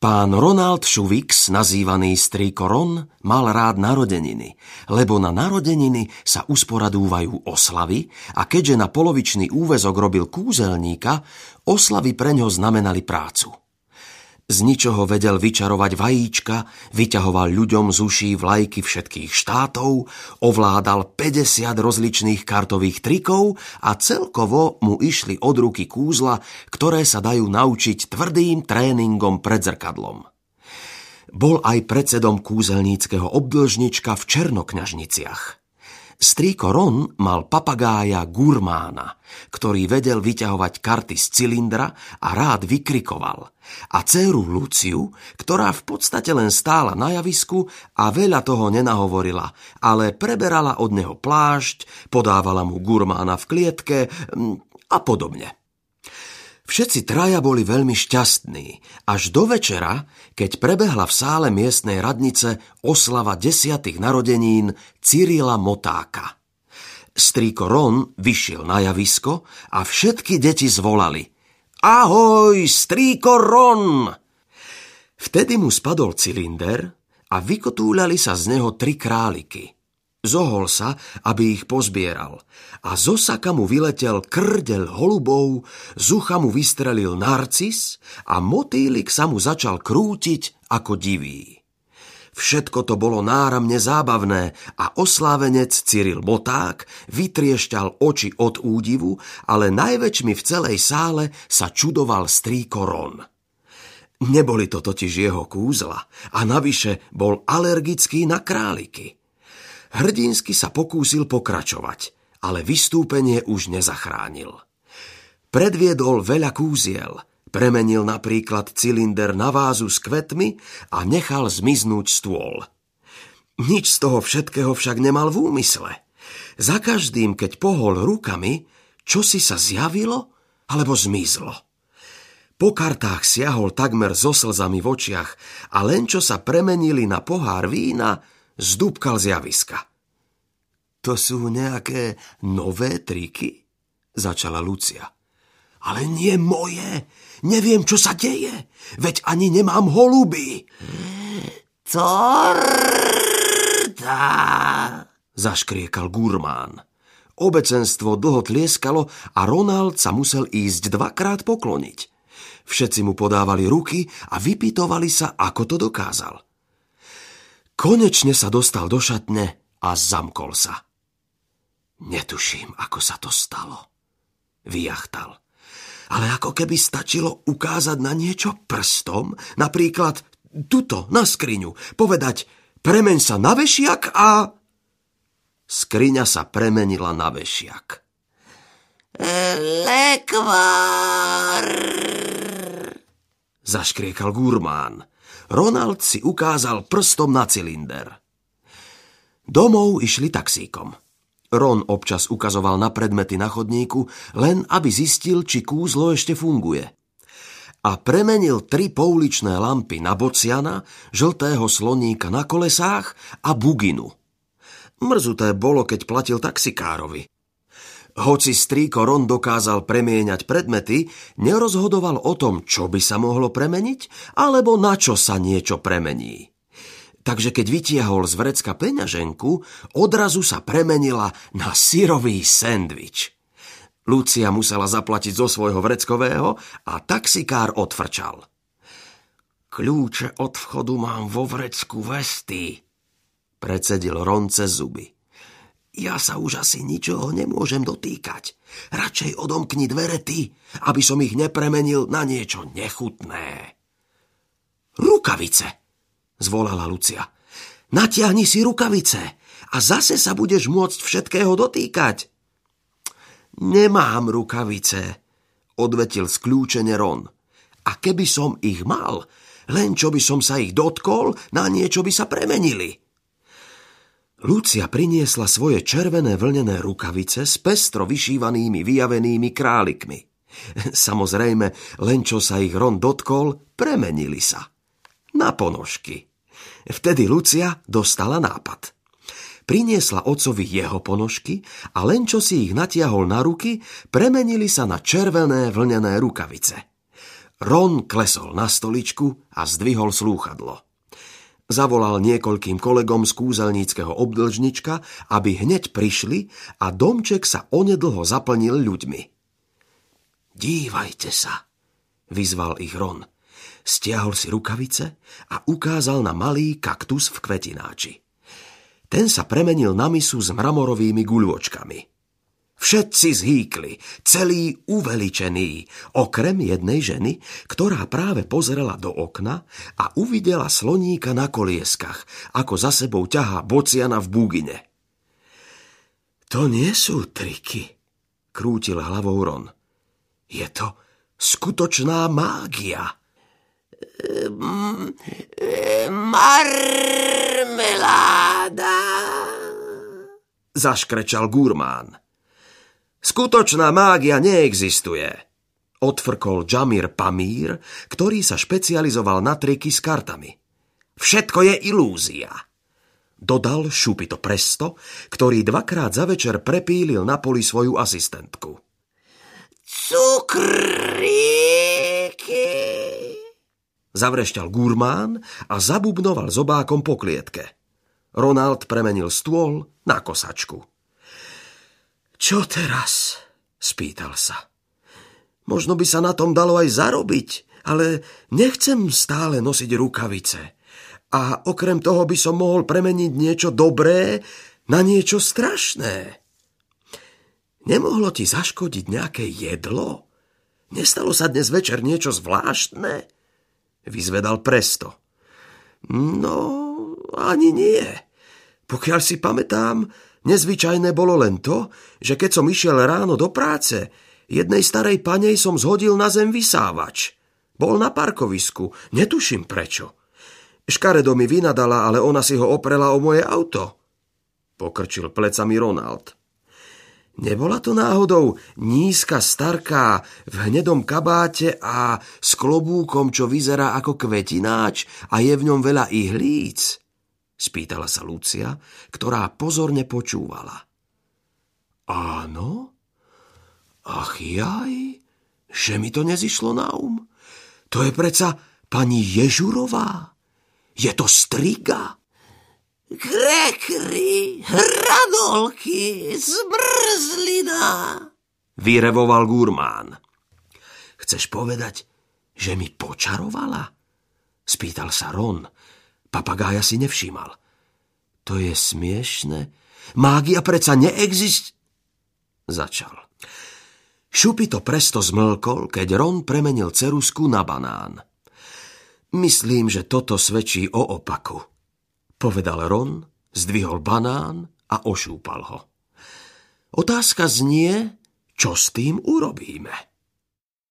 Pán Ronald Šuvix, nazývaný strýko Ron, mal rád narodeniny, lebo na narodeniny sa usporadúvajú oslavy a keďže na polovičný úvezok robil kúzelníka, oslavy preňho znamenali prácu. Z ničoho vedel vyčarovať vajíčka, vyťahoval ľuďom z uší vlajky všetkých štátov, ovládal 50 rozličných kartových trikov a celkovo mu išli od ruky kúzla, ktoré sa dajú naučiť tvrdým tréningom pred zrkadlom. Bol aj predsedom kúzelníckého obdlžnička v Černokňažniciach. Strýko Ron mal papagája Gurmána, ktorý vedel vyťahovať karty z cylindra a rád vykrikoval. A dceru Luciu, ktorá v podstate len stála na javisku a veľa toho nenahovorila, ale preberala od neho plášť, podávala mu Gurmána v klietke mm, a podobne. Všetci traja boli veľmi šťastní, až do večera, keď prebehla v sále miestnej radnice oslava desiatých narodenín Cyrila Motáka. Strýko Ron vyšiel na javisko a všetky deti zvolali Ahoj, strýko Ron! Vtedy mu spadol cylinder a vykotúľali sa z neho tri králiky – Zohol sa, aby ich pozbieral a zo saka mu vyletel krdel holubov, z ucha mu vystrelil narcis a motýlik sa mu začal krútiť ako divý. Všetko to bolo náramne zábavné a oslávenec Cyril Moták vytriešťal oči od údivu, ale najväčšmi v celej sále sa čudoval strýko Ron. Neboli to totiž jeho kúzla a navyše bol alergický na králiky – Hrdinsky sa pokúsil pokračovať, ale vystúpenie už nezachránil. Predviedol veľa kúziel, premenil napríklad cylinder na vázu s kvetmi a nechal zmiznúť stôl. Nič z toho všetkého však nemal v úmysle. Za každým, keď pohol rukami, čo si sa zjavilo alebo zmizlo. Po kartách siahol takmer so slzami v očiach a len čo sa premenili na pohár vína, zdúbkal z javiska. To sú nejaké nové triky? Začala Lucia. Ale nie moje. Neviem, čo sa deje. Veď ani nemám holuby. Torta! Zaškriekal gurmán. Obecenstvo dlho tlieskalo a Ronald sa musel ísť dvakrát pokloniť. Všetci mu podávali ruky a vypytovali sa, ako to dokázal. Konečne sa dostal do šatne a zamkol sa. Netuším, ako sa to stalo. Vyjachtal. Ale ako keby stačilo ukázať na niečo prstom, napríklad tuto, na skriňu, povedať premeň sa na vešiak a... Skriňa sa premenila na vešiak. Lekvár! Zaškriekal gurmán. Ronald si ukázal prstom na cylinder. Domov išli taxíkom. Ron občas ukazoval na predmety na chodníku, len aby zistil, či kúzlo ešte funguje. A premenil tri pouličné lampy na bociana, žltého sloníka na kolesách a buginu. Mrzuté bolo, keď platil taxikárovi. Hoci strýko Ron dokázal premieňať predmety, nerozhodoval o tom, čo by sa mohlo premeniť, alebo na čo sa niečo premení. Takže keď vytiahol z vrecka peňaženku, odrazu sa premenila na syrový sendvič. Lucia musela zaplatiť zo svojho vreckového a taxikár odfrčal. Kľúče od vchodu mám vo vrecku vesty, predsedil Ron cez zuby. Ja sa už asi ničoho nemôžem dotýkať. Radšej odomkni dvere ty, aby som ich nepremenil na niečo nechutné. Rukavice, zvolala Lucia. Natiahni si rukavice a zase sa budeš môcť všetkého dotýkať. Nemám rukavice, odvetil skľúčene Ron. A keby som ich mal, len čo by som sa ich dotkol, na niečo by sa premenili. Lucia priniesla svoje červené vlnené rukavice s pestro vyšívanými vyjavenými králikmi. Samozrejme, len čo sa ich Ron dotkol, premenili sa. Na ponožky. Vtedy Lucia dostala nápad. Priniesla otcovi jeho ponožky a len čo si ich natiahol na ruky, premenili sa na červené vlnené rukavice. Ron klesol na stoličku a zdvihol slúchadlo. Zavolal niekoľkým kolegom z kúzelníckého obdlžnička, aby hneď prišli a domček sa onedlho zaplnil ľuďmi. Dívajte sa, vyzval ich Ron. Stiahol si rukavice a ukázal na malý kaktus v kvetináči. Ten sa premenil na misu s mramorovými guľočkami. Všetci zhýkli, celý uveličený, okrem jednej ženy, ktorá práve pozrela do okna a uvidela sloníka na kolieskach, ako za sebou ťahá bociana v búgine. To nie sú triky, krútil hlavou Ron. Je to skutočná mágia. Marmeláda. Zaškrečal gurmán. Skutočná mágia neexistuje, odfrkol Jamir Pamír, ktorý sa špecializoval na triky s kartami. Všetko je ilúzia. Dodal Šupito Presto, ktorý dvakrát za večer prepílil na poli svoju asistentku. Cukríky. Zavrešťal gurmán a zabubnoval zobákom po klietke. Ronald premenil stôl na kosačku. Čo teraz? Spýtal sa. Možno by sa na tom dalo aj zarobiť, ale nechcem stále nosiť rukavice. A okrem toho by som mohol premeniť niečo dobré na niečo strašné. Nemohlo ti zaškodiť nejaké jedlo? Nestalo sa dnes večer niečo zvláštne? Vyzvedal Presto. No, ani nie. Pokiaľ si pamätám, Nezvyčajné bolo len to, že keď som išiel ráno do práce, jednej starej panej som zhodil na zem vysávač. Bol na parkovisku, netuším prečo. Škaredo mi vynadala, ale ona si ho oprela o moje auto. Pokrčil plecami Ronald. Nebola to náhodou nízka starká v hnedom kabáte a s klobúkom, čo vyzerá ako kvetináč a je v ňom veľa ihlíc? Spýtala sa Lucia, ktorá pozorne počúvala. Áno? Ach jaj, že mi to nezišlo na um. To je preca pani Ježurová. Je to striga. Krekry, hranolky, zmrzlina. Vyrevoval gurmán. Chceš povedať, že mi počarovala? Spýtal sa Ron, Papagája si nevšímal. To je smiešne. Mágia preca neexist... Začal. Šupi to presto zmlkol, keď Ron premenil cerusku na banán. Myslím, že toto svedčí o opaku. Povedal Ron, zdvihol banán a ošúpal ho. Otázka znie, čo s tým urobíme.